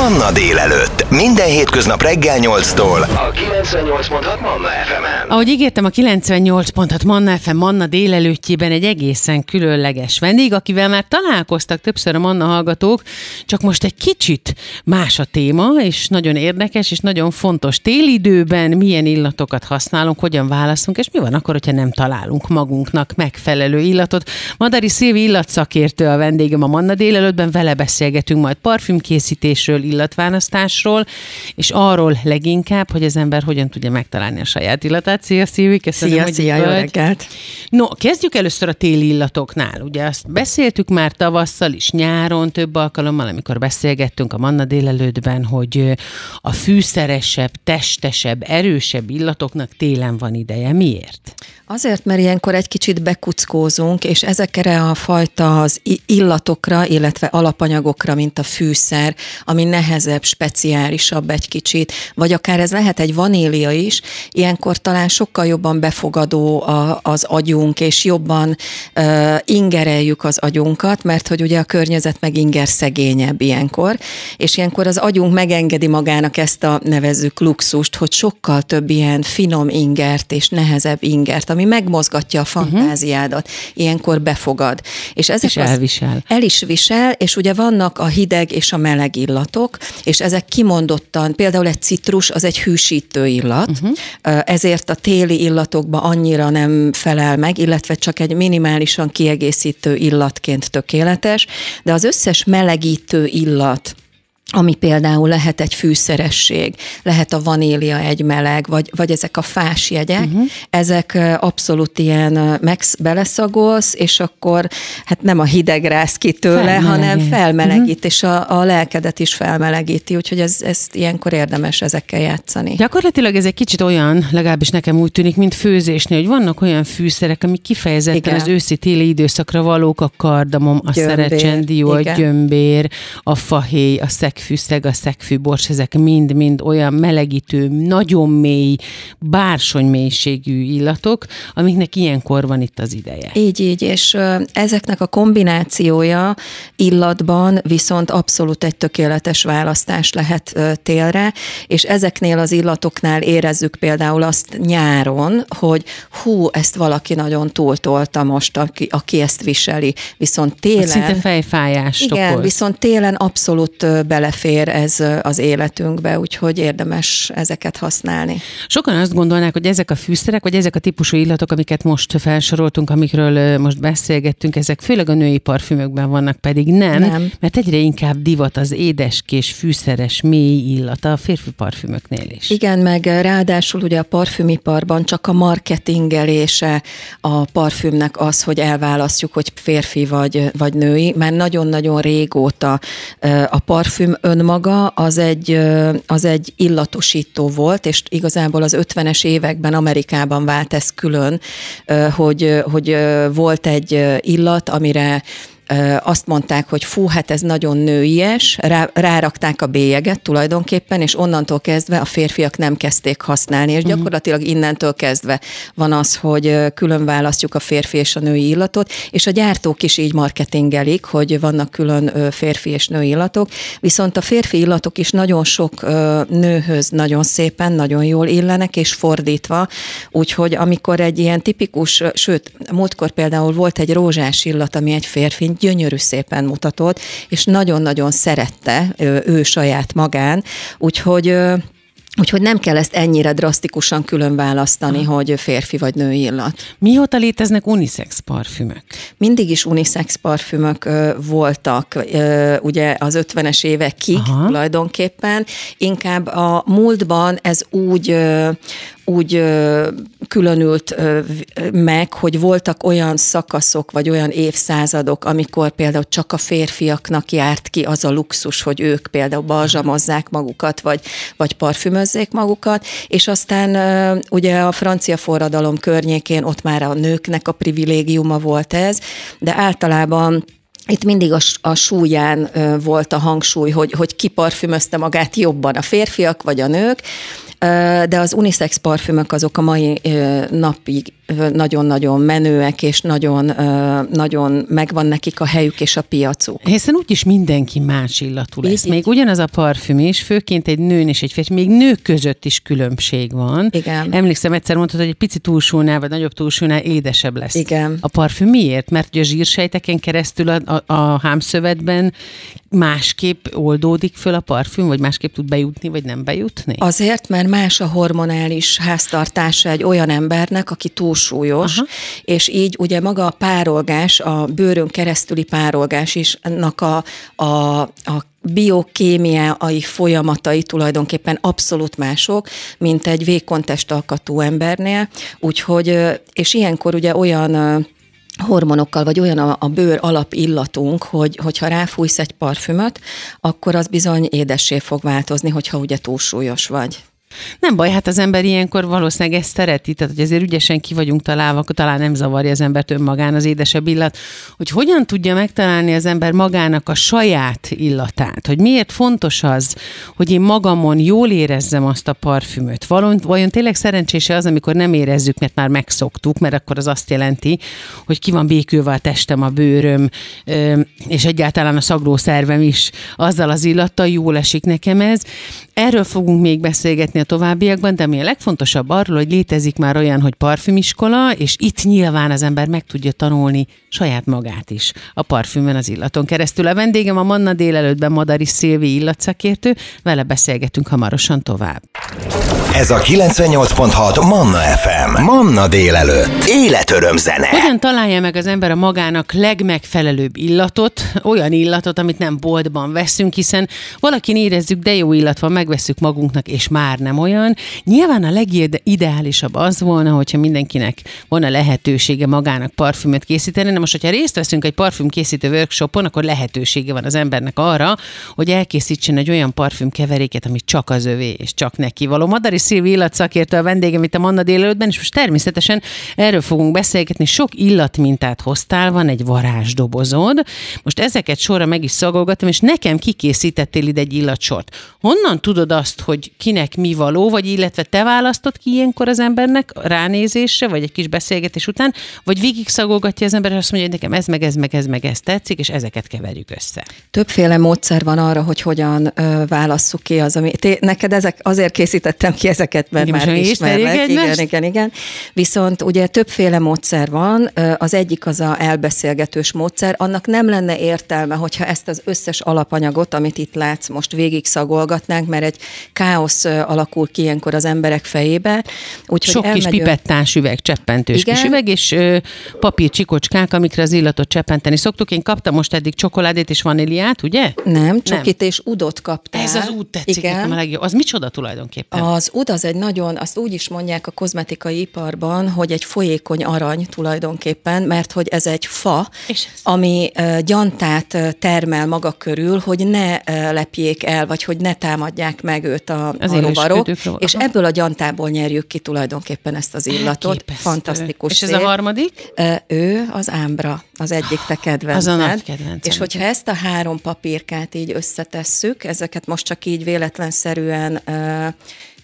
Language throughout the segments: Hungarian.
Manna délelőtt. Minden hétköznap reggel 8-tól. A 98.6 Manna FM-en. Ahogy ígértem, a 98 pontot Manna FM Manna délelőttjében egy egészen különleges vendég, akivel már találkoztak többször a Manna hallgatók, csak most egy kicsit más a téma, és nagyon érdekes, és nagyon fontos télidőben milyen illatokat használunk, hogyan válaszunk, és mi van akkor, hogyha nem találunk magunknak megfelelő illatot. Madari Szilvi illatszakértő a vendégem a Manna délelőttben, vele beszélgetünk majd parfümkészítésről, illatválasztásról, és arról leginkább, hogy az ember hogyan tudja megtalálni a saját illatát. Szia, Szilvi, köszönöm, Szia, hogy szia, jó reggelt! No, kezdjük először a téli illatoknál. Ugye azt beszéltük már tavasszal is, nyáron több alkalommal, amikor beszélgettünk a Manna délelőttben, hogy a fűszeresebb, testesebb, erősebb illatoknak télen van ideje. Miért? Azért, mert ilyenkor egy kicsit bekuckózunk, és ezekre a fajta az illatokra, illetve alapanyagokra, mint a fűszer, ami nehezebb, speciálisabb egy kicsit, vagy akár ez lehet egy vanília is, ilyenkor talán sokkal jobban befogadó a, az agyunk, és jobban uh, ingereljük az agyunkat, mert hogy ugye a környezet meg inger szegényebb ilyenkor, és ilyenkor az agyunk megengedi magának ezt a nevezzük luxust, hogy sokkal több ilyen finom ingert és nehezebb ingert, ami megmozgatja a fantáziádat, ilyenkor befogad. És ezek És elvisel. El is visel, és ugye vannak a hideg és a meleg illatok, és ezek kimondottan, például egy citrus az egy hűsítő illat, uh-huh. ezért a téli illatokba annyira nem felel meg, illetve csak egy minimálisan kiegészítő illatként tökéletes, de az összes melegítő illat, ami például lehet egy fűszeresség, lehet a vanília egy meleg, vagy, vagy ezek a fás jegyek, uh-huh. ezek abszolút ilyen megsz, beleszagolsz, és akkor hát nem a hideg rász ki tőle, Felmelegít. hanem felmelegít, uh-huh. és a, a lelkedet is felmelegíti, úgyhogy ez, ezt ilyenkor érdemes ezekkel játszani. Gyakorlatilag ez egy kicsit olyan, legalábbis nekem úgy tűnik, mint főzésnél, hogy vannak olyan fűszerek, amik kifejezetten Igen. az őszi-téli időszakra valók, a kardamom, a Gyömbér, szerecsendió, a gyömbér, a fahéj, a szegfűszeg, a szegfűbors, ezek mind-mind olyan melegítő, nagyon mély, bársony mélységű illatok, amiknek ilyenkor van itt az ideje. Így, így, és ezeknek a kombinációja illatban viszont abszolút egy tökéletes választás lehet télre, és ezeknél az illatoknál érezzük például azt nyáron, hogy hú, ezt valaki nagyon túltolta most, aki, aki ezt viseli, viszont télen... Szinte fejfájást Igen, okoz. viszont télen abszolút ö, belefér ez az életünkbe, úgyhogy érdemes ezeket használni. Sokan azt gondolnák, hogy ezek a fűszerek, vagy ezek a típusú illatok, amiket most felsoroltunk, amikről most beszélgettünk, ezek főleg a női parfümökben vannak, pedig nem, Nem. mert egyre inkább divat az édeskés, fűszeres, mély illata a férfi parfümöknél is. Igen, meg ráadásul ugye a parfümiparban csak a marketingelése a parfümnek az, hogy elválasztjuk, hogy férfi vagy, vagy női, mert nagyon-nagyon régóta a parfüm önmaga az egy, az egy illatosító volt, és igazából az 50-es években Amerikában vált ez külön, hogy, hogy volt egy illat, amire azt mondták, hogy fú, hát ez nagyon nőies, rá, rárakták a bélyeget tulajdonképpen, és onnantól kezdve a férfiak nem kezdték használni, és gyakorlatilag innentől kezdve van az, hogy külön választjuk a férfi és a női illatot, és a gyártók is így marketingelik, hogy vannak külön férfi és női illatok, viszont a férfi illatok is nagyon sok nőhöz nagyon szépen, nagyon jól illenek, és fordítva, úgyhogy amikor egy ilyen tipikus, sőt, múltkor például volt egy rózsás illat, ami egy férfi gyönyörű szépen mutatott, és nagyon-nagyon szerette ő saját magán, úgyhogy Úgyhogy nem kell ezt ennyire drasztikusan külön választani, hogy férfi vagy női illat. Mióta léteznek unisex parfümök? Mindig is unisex parfümök ö, voltak, ö, ugye az 50-es évekig Aha. tulajdonképpen. Inkább a múltban ez úgy, ö, úgy különült meg, hogy voltak olyan szakaszok, vagy olyan évszázadok, amikor például csak a férfiaknak járt ki az a luxus, hogy ők például balzsamozzák magukat, vagy, vagy parfümözzék magukat, és aztán ugye a francia forradalom környékén ott már a nőknek a privilégiuma volt ez, de általában itt mindig a, a súlyán volt a hangsúly, hogy, hogy ki parfümözte magát jobban, a férfiak vagy a nők, de az unisex parfümök azok a mai napig nagyon-nagyon menőek, és nagyon, nagyon megvan nekik a helyük és a piacuk. Hiszen úgyis mindenki más illatú lesz. Így, Még így. ugyanaz a parfüm is, főként egy nőn és egy férfi, még nők között is különbség van. Igen. Emlékszem, egyszer mondtad, hogy egy picit túlsúlnál, vagy nagyobb túlsúlnál édesebb lesz. Igen. A parfüm miért? Mert ugye a zsírsejteken keresztül a, a, a hámszövetben másképp oldódik föl a parfüm, vagy másképp tud bejutni, vagy nem bejutni? Azért, mert más a hormonális háztartása egy olyan embernek, aki túlsúlyos, Aha. és így ugye maga a párolgás, a bőrön keresztüli párolgás is annak a, a, a biokémiai folyamatai tulajdonképpen abszolút mások, mint egy vékony testalkatú embernél, úgyhogy, és ilyenkor ugye olyan hormonokkal, vagy olyan a, a bőr alapillatunk, hogy, hogyha ráfújsz egy parfümöt, akkor az bizony édessé fog változni, hogyha ugye túlsúlyos vagy. Nem baj, hát az ember ilyenkor valószínűleg ezt szereti, tehát hogy azért ügyesen ki vagyunk találva, akkor talán nem zavarja az embert önmagán az édesebb illat, hogy hogyan tudja megtalálni az ember magának a saját illatát, hogy miért fontos az, hogy én magamon jól érezzem azt a parfümöt. Vajon, vajon tényleg szerencsése az, amikor nem érezzük, mert már megszoktuk, mert akkor az azt jelenti, hogy ki van békülve a testem, a bőröm, és egyáltalán a szaglószervem is azzal az illattal jól esik nekem ez. Erről fogunk még beszélgetni a továbbiakban, de ami a legfontosabb arról, hogy létezik már olyan, hogy parfümiskola, és itt nyilván az ember meg tudja tanulni saját magát is a parfümön az illaton keresztül. A vendégem a Manna délelőttben Madari Szilvi illatszakértő, vele beszélgetünk hamarosan tovább. Ez a 98.6 Manna FM. Manna délelőtt. Életöröm zene. Hogyan találja meg az ember a magának legmegfelelőbb illatot, olyan illatot, amit nem boltban veszünk, hiszen valakin érezzük, de jó illat van, megveszük magunknak, és már nem olyan. Nyilván a legideálisabb az volna, hogyha mindenkinek volna lehetősége magának parfümöt készíteni. Na most, hogyha részt veszünk egy parfümkészítő workshopon, akkor lehetősége van az embernek arra, hogy elkészítsen egy olyan parfümkeveréket, ami csak az övé, és csak neki való. Madari Szilvi illatszakértő a vendégem itt a Manna délelőttben, és most természetesen erről fogunk beszélgetni. Sok illatmintát hoztál, van egy varázsdobozod. Most ezeket sorra meg is szagolgatom, és nekem kikészítettél ide egy illatsort. Honnan tudod azt, hogy kinek mi való, vagy illetve te választod ki ilyenkor az embernek ránézésre, vagy egy kis beszélgetés után, vagy végig szagolgatja az ember, és azt mondja, hogy nekem ez, meg ez, meg ez, meg ez tetszik, és ezeket keverjük össze. Többféle módszer van arra, hogy hogyan ö, válasszuk ki az, ami... Té, neked ezek, azért készítettem ki ezeket, mert igen, már ismerlek. Igen, igen, igen. Viszont ugye többféle módszer van. Az egyik az a elbeszélgetős módszer. Annak nem lenne értelme, hogyha ezt az összes alapanyagot, amit itt látsz, most végig szagolgatnánk, mert egy káosz alakul ki ilyenkor az emberek fejébe. Úgyhogy Sok elmegyünk. kis pipettás üveg, cseppentős Igen? kis üveg, és ö, papír csikocskák, amikre az illatot cseppenteni szoktuk. Én kaptam most eddig csokoládét és vaníliát, ugye? Nem, csokit és udot kaptál. Ez az út tetszik Igen. nekem a legjobb. Az micsoda tulajdonképpen? Az ud az egy nagyon, azt úgy is mondják a kozmetikai iparban, hogy egy folyékony arany tulajdonképpen, mert hogy ez egy fa, és ez? ami uh, gyantát termel maga körül, hogy ne uh, lepjék el, vagy hogy ne támadják meg őt a, az a rovarok, és ebből a gyantából nyerjük ki tulajdonképpen ezt az illatot. Elképesztő. Fantasztikus És szép. ez a harmadik? Ő az ámbra, az egyik te kedvenced. Az a nagy kedvencem. És hogyha ezt a három papírkát így összetesszük, ezeket most csak így véletlenszerűen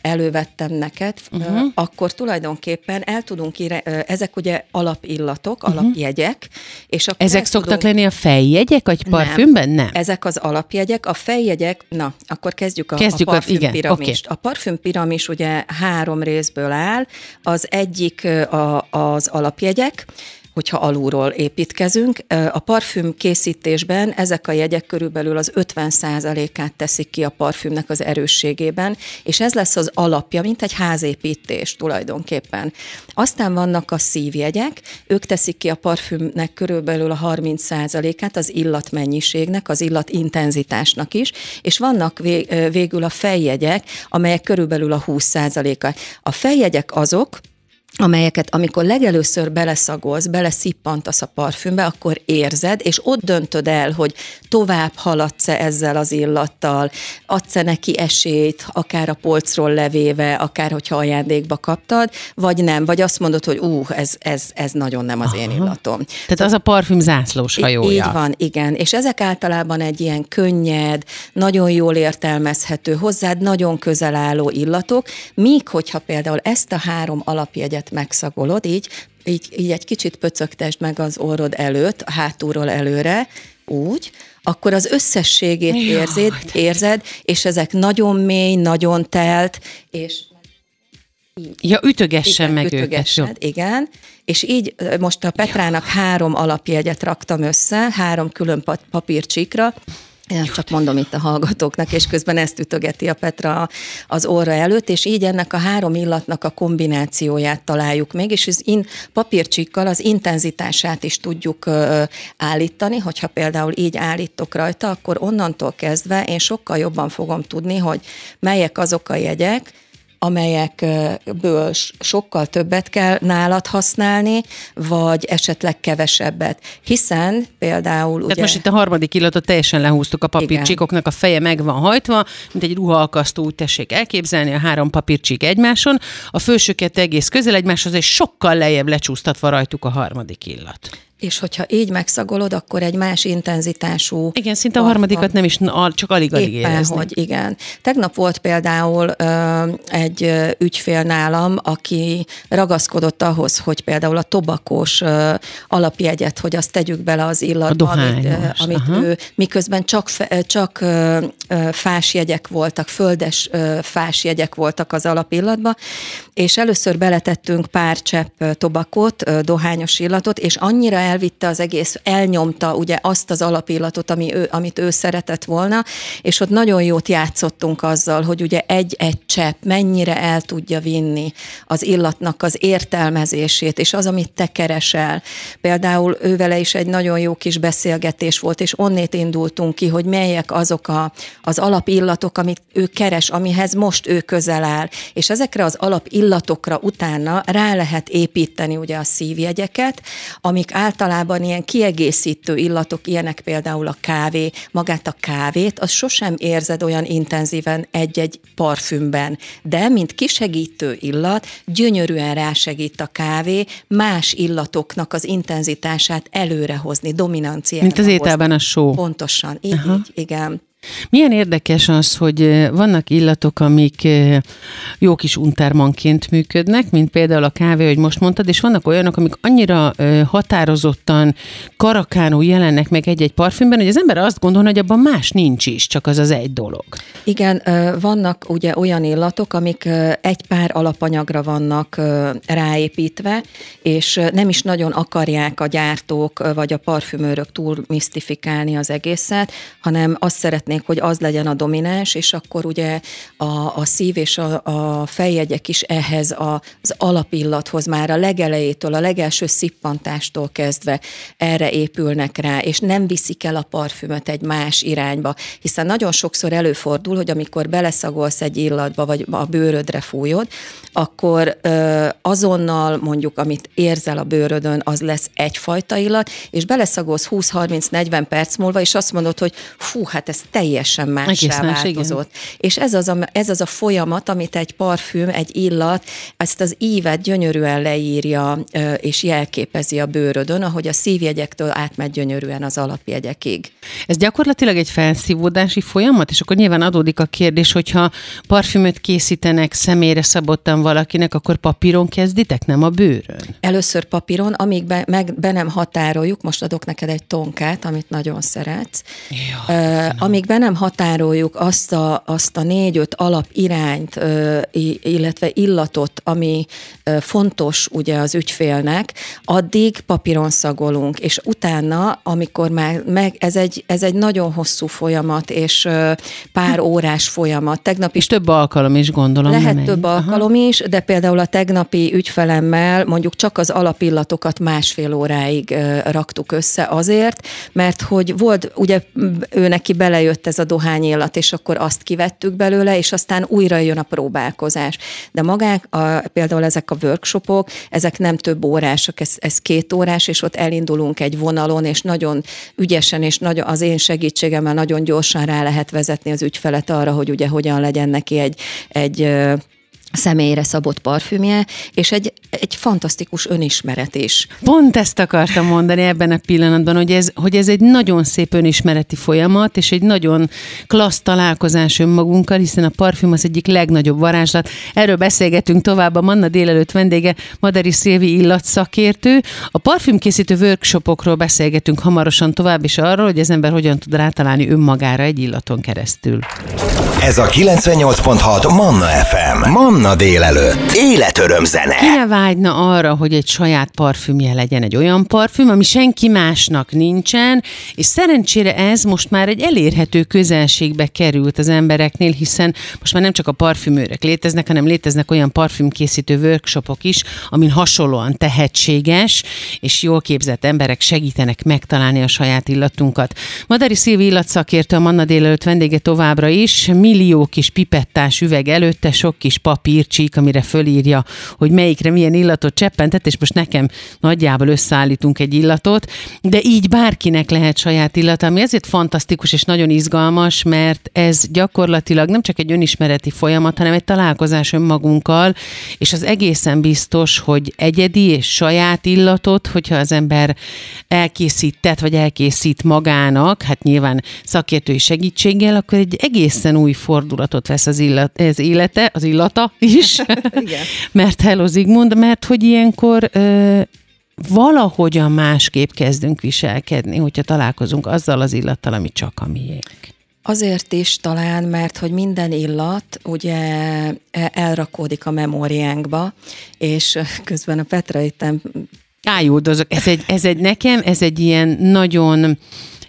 elővettem neked, uh-huh. akkor tulajdonképpen el tudunk írni, ezek ugye alapillatok, uh-huh. alapjegyek, és akkor Ezek szoktak tudunk... lenni a fejjegyek, vagy parfümben? Nem. Ezek az alapjegyek, a fejjegyek, na, akkor kezdjük a, kezdjük a parfümpiramis. A, a parfümpiramis ugye három részből áll, az egyik a, az alapjegyek, hogyha alulról építkezünk. A parfüm készítésben ezek a jegyek körülbelül az 50%-át teszik ki a parfümnek az erősségében, és ez lesz az alapja, mint egy házépítés tulajdonképpen. Aztán vannak a szívjegyek, ők teszik ki a parfümnek körülbelül a 30%-át az illatmennyiségnek, az illatintenzitásnak is, és vannak végül a fejjegyek, amelyek körülbelül a 20%-a. A fejjegyek azok, amelyeket amikor legelőször beleszagolsz, beleszippantasz a parfümbe, akkor érzed, és ott döntöd el, hogy tovább haladsz-e ezzel az illattal, adsz-e neki esélyt, akár a polcról levéve, akár hogyha ajándékba kaptad, vagy nem, vagy azt mondod, hogy ú, ez, ez, ez nagyon nem az Aha. én illatom. Tehát az a parfüm zászlós hajója. Így van, igen. És ezek általában egy ilyen könnyed, nagyon jól értelmezhető, hozzád nagyon közel álló illatok, míg hogyha például ezt a három alapjegyet megszagolod, így így, így egy kicsit pöcögtesd meg az orrod előtt, a hátulról előre, úgy, akkor az összességét érzed, érzed, és ezek nagyon mély, nagyon telt, és Ja, ütögessen meg őket. Jó. Igen, és így most a Petrának ja. három alapjegyet raktam össze, három külön papírcsíkra, én csak mondom itt a hallgatóknak, és közben ezt ütögeti a Petra az óra előtt, és így ennek a három illatnak a kombinációját találjuk meg, és az in, papírcsikkal az intenzitását is tudjuk ö, állítani, hogyha például így állítok rajta, akkor onnantól kezdve én sokkal jobban fogom tudni, hogy melyek azok a jegyek, amelyekből sokkal többet kell nálad használni, vagy esetleg kevesebbet. Hiszen például Tehát ugye... most itt a harmadik illatot teljesen lehúztuk a papírcsikoknak, a feje meg van hajtva, mint egy ruhaalkasztó, úgy tessék elképzelni, a három papírcsik egymáson, a fősöket egész közel egymáshoz, és sokkal lejjebb lecsúsztatva rajtuk a harmadik illat. És hogyha így megszagolod, akkor egy más intenzitású... Igen, szinte a harmadikat nem is, csak alig-alig éppen, érezni. hogy igen. Tegnap volt például ö, egy ügyfél nálam, aki ragaszkodott ahhoz, hogy például a tobakos ö, alapjegyet, hogy azt tegyük bele az illatba, amit, ö, amit ő, miközben csak, csak ö, fásjegyek voltak, földes ö, fásjegyek voltak az alapillatba, és először beletettünk pár csepp tobakot, ö, dohányos illatot, és annyira elvitte az egész, elnyomta ugye azt az alapillatot, ami ő, amit ő szeretett volna, és ott nagyon jót játszottunk azzal, hogy ugye egy-egy csepp mennyire el tudja vinni az illatnak az értelmezését, és az, amit te keresel. Például ővele is egy nagyon jó kis beszélgetés volt, és onnét indultunk ki, hogy melyek azok a, az alapillatok, amit ő keres, amihez most ő közel áll. És ezekre az alapillatokra utána rá lehet építeni ugye a szívjegyeket, amik át általában ilyen kiegészítő illatok, ilyenek például a kávé, magát a kávét, az sosem érzed olyan intenzíven egy-egy parfümben, de mint kisegítő illat, gyönyörűen rásegít a kávé más illatoknak az intenzitását előrehozni, dominanciát. Mint az ételben a só. Pontosan, így, így igen. Milyen érdekes az, hogy vannak illatok, amik jó kis untermanként működnek, mint például a kávé, hogy most mondtad, és vannak olyanok, amik annyira határozottan, karakánul jelennek meg egy-egy parfümben, hogy az ember azt gondolja, hogy abban más nincs is, csak az az egy dolog. Igen, vannak ugye olyan illatok, amik egy pár alapanyagra vannak ráépítve, és nem is nagyon akarják a gyártók vagy a parfümőrök túl misztifikálni az egészet, hanem azt szeretnék szeretnék, hogy az legyen a domináns, és akkor ugye a, a szív és a, a fejjegyek is ehhez a, az alapillathoz már a legelejétől, a legelső szippantástól kezdve erre épülnek rá, és nem viszik el a parfümöt egy más irányba, hiszen nagyon sokszor előfordul, hogy amikor beleszagolsz egy illatba, vagy a bőrödre fújod, akkor ö, azonnal mondjuk, amit érzel a bőrödön, az lesz egyfajta illat, és beleszagolsz 20-30-40 perc múlva, és azt mondod, hogy fú, hát ez teljesen mássá változott. Igen. És ez az, a, ez az a folyamat, amit egy parfüm, egy illat, ezt az ívet gyönyörűen leírja és jelképezi a bőrödön, ahogy a szívjegyektől átmegy gyönyörűen az alapjegyekig. Ez gyakorlatilag egy felszívódási folyamat, és akkor nyilván adódik a kérdés, hogyha parfümöt készítenek személyre szabottan valakinek, akkor papíron kezditek, nem a bőrön? Először papíron, amíg be, meg, be nem határoljuk, most adok neked egy tonkát, amit nagyon szeretsz, Jó, uh, amíg be nem határoljuk azt a, azt a négy-öt alap irányt, illetve illatot, ami fontos ugye az ügyfélnek, addig papíron szagolunk, és utána, amikor már meg, ez egy, ez egy nagyon hosszú folyamat, és pár órás folyamat. Tegnap és több alkalom is gondolom. Lehet több Aha. alkalom is, de például a tegnapi ügyfelemmel mondjuk csak az alapillatokat másfél óráig raktuk össze azért, mert hogy volt, ugye ő neki belejött jött ez a dohányillat, és akkor azt kivettük belőle, és aztán újra jön a próbálkozás. De magák, a, például ezek a workshopok, ezek nem több órásak, ez, ez két órás, és ott elindulunk egy vonalon, és nagyon ügyesen, és nagyon, az én segítségemmel nagyon gyorsan rá lehet vezetni az ügyfelet arra, hogy ugye hogyan legyen neki egy, egy személyre szabott parfümje, és egy egy fantasztikus önismeret is. Pont ezt akartam mondani ebben a pillanatban, hogy ez, hogy ez egy nagyon szép önismereti folyamat, és egy nagyon klassz találkozás önmagunkkal, hiszen a parfüm az egyik legnagyobb varázslat. Erről beszélgetünk tovább a Manna délelőtt vendége, Madari Szilvi illatszakértő. A parfümkészítő workshopokról beszélgetünk hamarosan tovább, és arról, hogy az ember hogyan tud rátalálni önmagára egy illaton keresztül. Ez a 98.6 Manna FM. Manna délelőtt. Életöröm zene. Ki ne vágyna arra, hogy egy saját parfümje legyen egy olyan parfüm, ami senki másnak nincsen, és szerencsére ez most már egy elérhető közelségbe került az embereknél, hiszen most már nem csak a parfümőrök léteznek, hanem léteznek olyan parfümkészítő workshopok is, amin hasonlóan tehetséges és jól képzett emberek segítenek megtalálni a saját illatunkat. Madari Szilvi illatszakértő a Manna délelőtt vendége továbbra is, millió kis pipettás üveg előtte, sok kis papírcsík, amire fölírja, hogy melyikre milyen illatot cseppentett, és most nekem nagyjából összeállítunk egy illatot, de így bárkinek lehet saját illat, ami ezért fantasztikus és nagyon izgalmas, mert ez gyakorlatilag nem csak egy önismereti folyamat, hanem egy találkozás önmagunkkal, és az egészen biztos, hogy egyedi és saját illatot, hogyha az ember elkészített, vagy elkészít magának, hát nyilván szakértői segítséggel, akkor egy egészen új fordulatot vesz az, illat, az élete, az illata is. Igen. mert Hello Zigmund, mert hogy ilyenkor ö, valahogyan másképp kezdünk viselkedni, hogyha találkozunk azzal az illattal, ami csak a miénk. Azért is talán, mert hogy minden illat ugye e- elrakódik a memóriánkba, és közben a Petra itt Ájúdozok. Ez egy, ez egy nekem, ez egy ilyen nagyon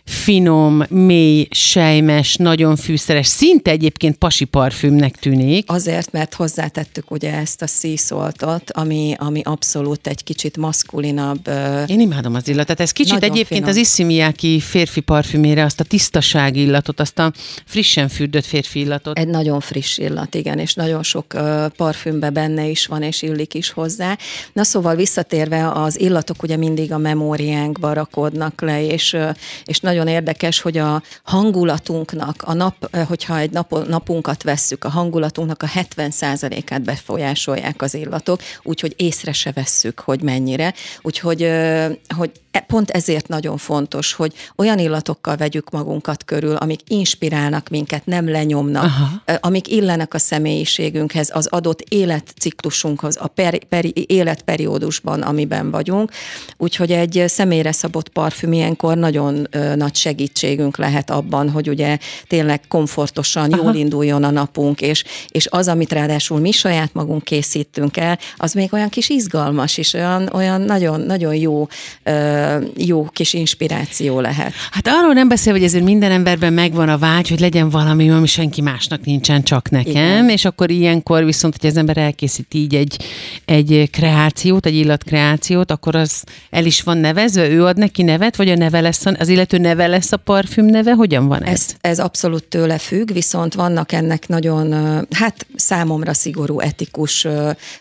finom, mély, sejmes, nagyon fűszeres, szinte egyébként pasi parfümnek tűnik. Azért, mert hozzátettük ugye ezt a szíszoltot, ami, ami abszolút egy kicsit maszkulinabb. Én imádom az illatot. Ez kicsit egyébként finom. az Issimiáki férfi parfümére azt a tisztaság illatot, azt a frissen fürdött férfi illatot. Egy nagyon friss illat, igen, és nagyon sok parfümbe benne is van, és illik is hozzá. Na szóval visszatérve, az illatok ugye mindig a memóriánkba rakódnak le, és, és nagyon érdekes, hogy a hangulatunknak, a nap, uh, hogyha egy nap, napunkat vesszük, a hangulatunknak a 70%-át befolyásolják az illatok, úgyhogy észre se vesszük, hogy mennyire. Úgyhogy uh, hogy e- pont ezért nagyon fontos, hogy olyan illatokkal vegyük magunkat körül, amik inspirálnak minket, nem lenyomnak, Aha. Ö, amik illenek a személyiségünkhez, az adott életciklusunkhoz, a peri, peri, életperiódusban, amiben vagyunk. Úgyhogy egy személyre szabott parfüm ilyenkor nagyon ö, nagy segítségünk lehet abban, hogy ugye tényleg komfortosan, Aha. jól induljon a napunk, és, és az, amit ráadásul mi saját magunk készítünk el, az még olyan kis izgalmas, és olyan, olyan nagyon, nagyon jó, jó kis inspiráció lehet. Hát arról nem beszél, hogy ezért minden emberben megvan a vágy, hogy legyen valami, ami senki másnak nincsen, csak nekem, Igen. és akkor ilyenkor viszont, hogy az ember elkészít így egy, egy kreációt, egy illatkreációt, akkor az el is van nevezve, ő ad neki nevet, vagy a neve lesz, az illető neve lesz a parfüm neve, hogyan van ez? Ez, ez abszolút tőle függ, viszont vannak ennek nagyon, hát számomra szigorú etikus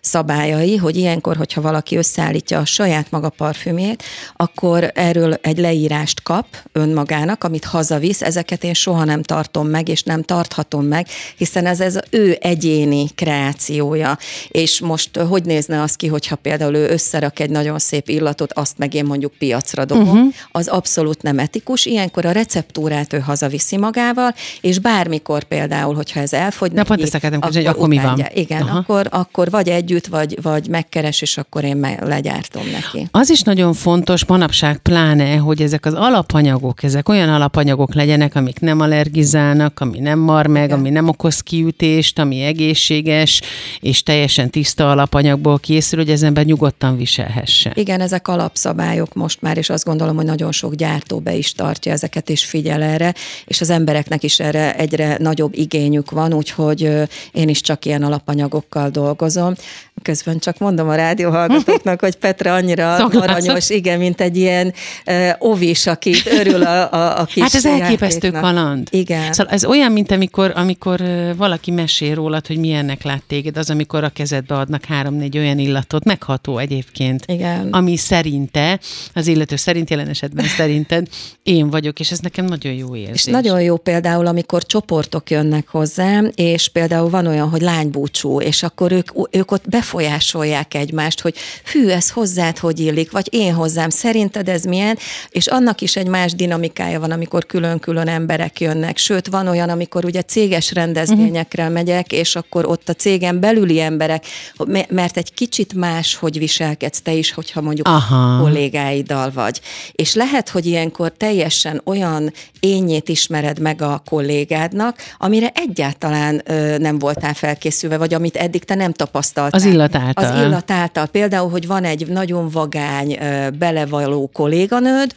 szabályai, hogy ilyenkor, hogyha valaki összeállítja a saját maga parfümét, akkor erről egy leírást kap önmagának, amit hazavisz. Ezeket én soha nem tartom meg, és nem tarthatom meg, hiszen ez, ez ő egyéni kreációja. És most hogy nézne az ki, hogyha például ő összerak egy nagyon szép illatot, azt meg én mondjuk piacra dobom, uh-huh. az abszolút nem etikus. Ilyenkor a receptúrát ő hazaviszi magával, és bármikor például, hogyha ez elfogy Na, pont ezt akartam hogy akkor mi van? utánja. Igen, Aha. akkor, akkor vagy együtt, vagy, vagy megkeres, és akkor én me- legyártom neki. Az is nagyon fontos manapság pláne, hogy ezek az alapanyagok, ezek olyan alapanyagok legyenek, amik nem allergizálnak, ami nem mar meg, Igen. ami nem okoz kiütést, ami egészséges, és teljesen tiszta alapanyagból készül, hogy az ember nyugodtan viselhesse. Igen, ezek alapszabályok most már, és azt gondolom, hogy nagyon sok gyártó be is tartja ezeket, és figyel erre, és az embereknek is erre egyre nagyobb igényük van, úgyhogy én is csak ilyen alapanyagokkal dolgozom. Közben csak mondom a rádióhallgatóknak, hogy Petra annyira Szoklászok. aranyos, igen, mint egy ilyen uh, ovis, aki örül a, a, a kis Hát ez elképesztő játéknak. kaland. Igen. Szóval ez olyan, mint amikor, amikor valaki mesél rólad, hogy milyennek lát téged, az, amikor a kezedbe adnak három-négy olyan illatot, megható egyébként, Igen. ami szerinte, az illető szerint jelen esetben szerinted, én vagyok, és ez nekem nagyon jó érzés. És nagyon jó például, amikor csoportok jönnek hozzám, és például van olyan, hogy lánybúcsú, és akkor ők, ők ott befolyásolják egymást, hogy hű, ez hozzád hogy illik, vagy én hozzám, szerinted ez milyen, és annak is egy más dinamikája van, amikor külön-külön emberek jönnek. Sőt, van olyan, amikor ugye céges rendezvényekre uh-huh. megyek, és akkor ott a cégen belüli emberek, mert egy kicsit más, hogy viselkedsz te is, hogyha mondjuk Aha. kollégáiddal vagy. És lehet, hogy ilyenkor teljesen olyan ényét ismered meg a kollégádnak, amire egyáltalán ö, nem voltál felkészülve, vagy amit eddig te nem tapasztaltál. Az illat által. Az illat által. Például, hogy van egy nagyon vagány, ö, belevaló kolléganőd,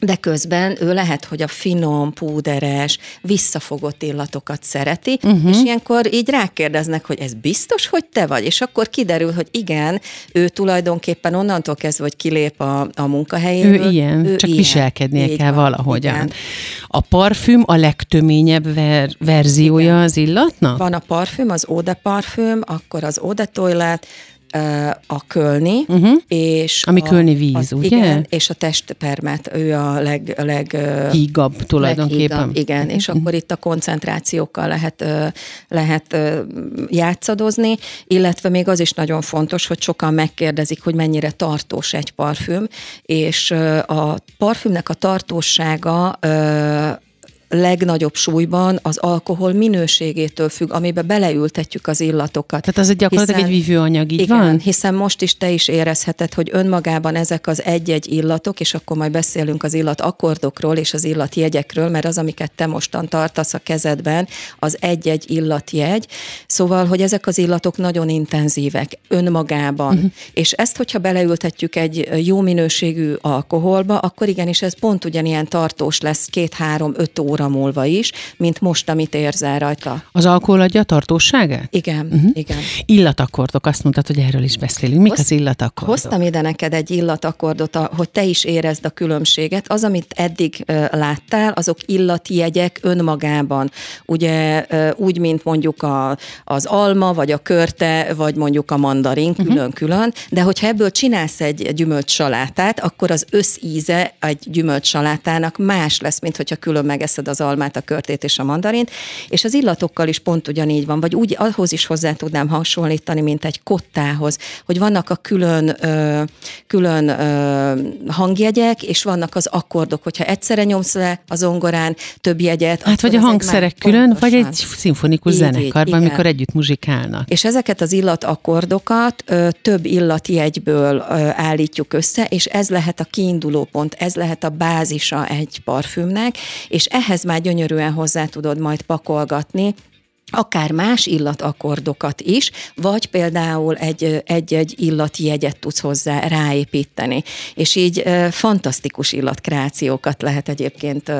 de közben ő lehet, hogy a finom, púderes, visszafogott illatokat szereti, uh-huh. és ilyenkor így rákérdeznek, hogy ez biztos, hogy te vagy? És akkor kiderül, hogy igen, ő tulajdonképpen onnantól kezdve, hogy kilép a, a munkahelyéből. Ő ilyen, ő csak ilyen. viselkednie Így kell van, valahogyan. Igen. A parfüm a legtöményebb ver- verziója igen. az illatnak? Van a parfüm, az Eau de Parfüm, akkor az Eau de Toilet, a kölni, uh-huh. és Ami a, kölni víz, a, ugye? Igen, és a testpermet, ő a leg... leg Hígabb tulajdonképpen. Leghígabb, igen, uh-huh. és akkor itt a koncentrációkkal lehet, lehet játszadozni, illetve még az is nagyon fontos, hogy sokan megkérdezik, hogy mennyire tartós egy parfüm, és a parfümnek a tartósága legnagyobb súlyban az alkohol minőségétől függ, amiben beleültetjük az illatokat. Tehát az egy gyakorlatilag hiszen, egy vívőanyag, így igen, van? hiszen most is te is érezheted, hogy önmagában ezek az egy-egy illatok, és akkor majd beszélünk az illat akkordokról és az illatjegyekről, mert az, amiket te mostan tartasz a kezedben, az egy-egy illatjegy. Szóval, hogy ezek az illatok nagyon intenzívek önmagában. Uh-huh. És ezt, hogyha beleültetjük egy jó minőségű alkoholba, akkor igenis ez pont ugyanilyen tartós lesz két-három-öt óra óra múlva is, mint most, amit érzel rajta. Az alkohol adja a tartóságát? Igen, uh-huh. igen. Illatakkordok, azt mondtad, hogy erről is beszélünk. Mik Hoz, az illatakkordok? Hoztam ide neked egy illatakkordot, hogy te is érezd a különbséget. Az, amit eddig láttál, azok illatjegyek önmagában. Ugye úgy, mint mondjuk a, az alma, vagy a körte, vagy mondjuk a mandarin mhm. külön-külön, uh-huh. de hogyha ebből csinálsz egy gyümölcsalátát, akkor az összíze egy gyümölcsalátának más lesz, mint hogyha külön megeszed az almát, a körtét és a mandarint, és az illatokkal is pont ugyanígy van, vagy úgy ahhoz is hozzá tudnám hasonlítani, mint egy kottához, hogy vannak a külön, ö, külön ö, hangjegyek, és vannak az akkordok, hogyha egyszerre nyomsz le a zongorán több jegyet. Hát vagy a hangszerek külön, pontosan. vagy egy szimfonikus így, zenekarban, amikor együtt muzsikálnak. És ezeket az illat-akkordokat ö, több illatjegyből ö, állítjuk össze, és ez lehet a kiinduló pont, ez lehet a bázisa egy parfümnek, és ehhez már gyönyörűen hozzá tudod majd pakolgatni akár más illatakkordokat is, vagy például egy, egy-egy illatjegyet tudsz hozzá ráépíteni. És így fantasztikus illatkreációkat lehet egyébként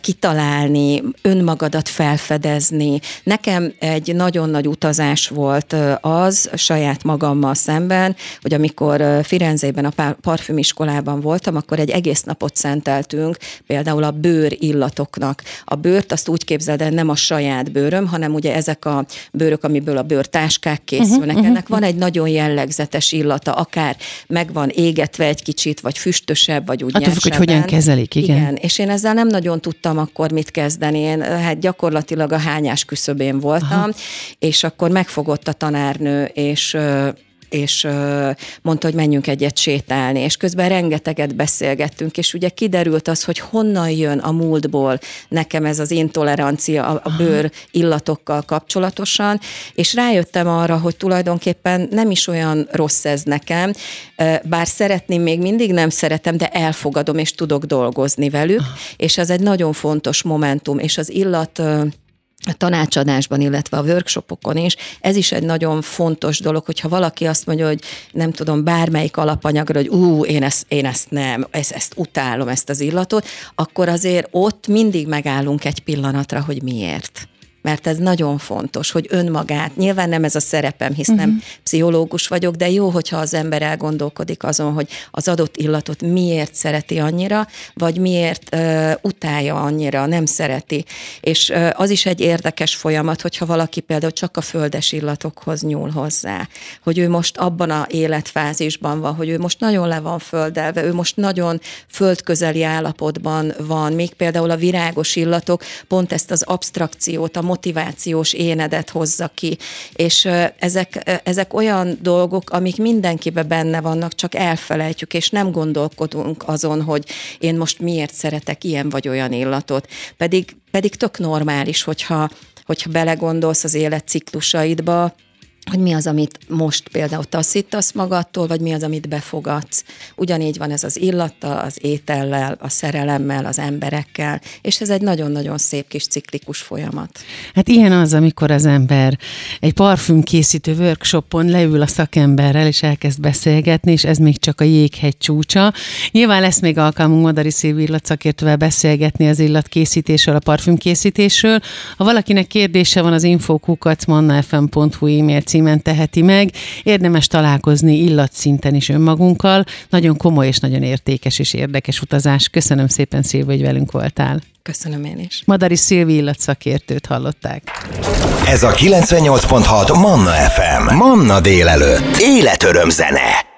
kitalálni, önmagadat felfedezni. Nekem egy nagyon nagy utazás volt az saját magammal szemben, hogy amikor Firenzében a parfümiskolában voltam, akkor egy egész napot szenteltünk például a bőr illatoknak. A bőrt azt úgy képzeld el, nem a saját bőröm, hanem hanem ugye ezek a bőrök, amiből a bőrtáskák készülnek, uh-huh, ennek uh-huh. van egy nagyon jellegzetes illata, akár meg van égetve egy kicsit, vagy füstösebb, vagy úgy Attól függ, hogy hogyan kezelik, igen. igen. És én ezzel nem nagyon tudtam akkor mit kezdeni. Én hát gyakorlatilag a hányás küszöbén voltam, Aha. és akkor megfogott a tanárnő, és és mondta, hogy menjünk egyet sétálni, és közben rengeteget beszélgettünk, és ugye kiderült az, hogy honnan jön a múltból nekem ez az intolerancia a, a bőr illatokkal kapcsolatosan, és rájöttem arra, hogy tulajdonképpen nem is olyan rossz ez nekem, bár szeretném, még mindig nem szeretem, de elfogadom, és tudok dolgozni velük, és ez egy nagyon fontos momentum, és az illat a tanácsadásban, illetve a workshopokon is. Ez is egy nagyon fontos dolog, hogyha valaki azt mondja, hogy nem tudom, bármelyik alapanyagra, hogy ú, én ezt, én ezt nem, ezt, ezt utálom, ezt az illatot, akkor azért ott mindig megállunk egy pillanatra, hogy miért. Mert ez nagyon fontos, hogy önmagát, nyilván nem ez a szerepem, hisz uh-huh. nem mhm. pszichológus vagyok, de jó, hogyha az ember elgondolkodik azon, hogy az adott illatot miért szereti annyira, vagy miért uh, utálja annyira, nem szereti. És uh, az is egy érdekes folyamat, hogyha valaki például csak a földes illatokhoz nyúl hozzá, hogy ő most abban a életfázisban van, hogy ő most nagyon le van földelve, ő most nagyon földközeli állapotban van, még például a virágos illatok pont ezt az abstrakciót, a motivációs énedet hozza ki, és ezek, ezek olyan dolgok, amik mindenkibe benne vannak, csak elfelejtjük, és nem gondolkodunk azon, hogy én most miért szeretek ilyen vagy olyan illatot. Pedig, pedig tök normális, hogyha, hogyha belegondolsz az életciklusaidba, hogy mi az, amit most például taszítasz magadtól, vagy mi az, amit befogadsz. Ugyanígy van ez az illattal, az étellel, a szerelemmel, az emberekkel, és ez egy nagyon-nagyon szép kis ciklikus folyamat. Hát ilyen az, amikor az ember egy parfümkészítő workshopon leül a szakemberrel, és elkezd beszélgetni, és ez még csak a jéghegy csúcsa. Nyilván lesz még alkalmunk Madari Szilvi illatszakértővel beszélgetni az illatkészítésről, a parfümkészítésről. Ha valakinek kérdése van, az infokukacmannafm.hu e-mail címen teheti meg. Érdemes találkozni illatszinten is önmagunkkal. Nagyon komoly és nagyon értékes és érdekes utazás. Köszönöm szépen, Szilvi, hogy velünk voltál. Köszönöm én is. Madari Szilvi illatszakértőt hallották. Ez a 98.6 Manna FM. Manna délelőtt. Életöröm zene.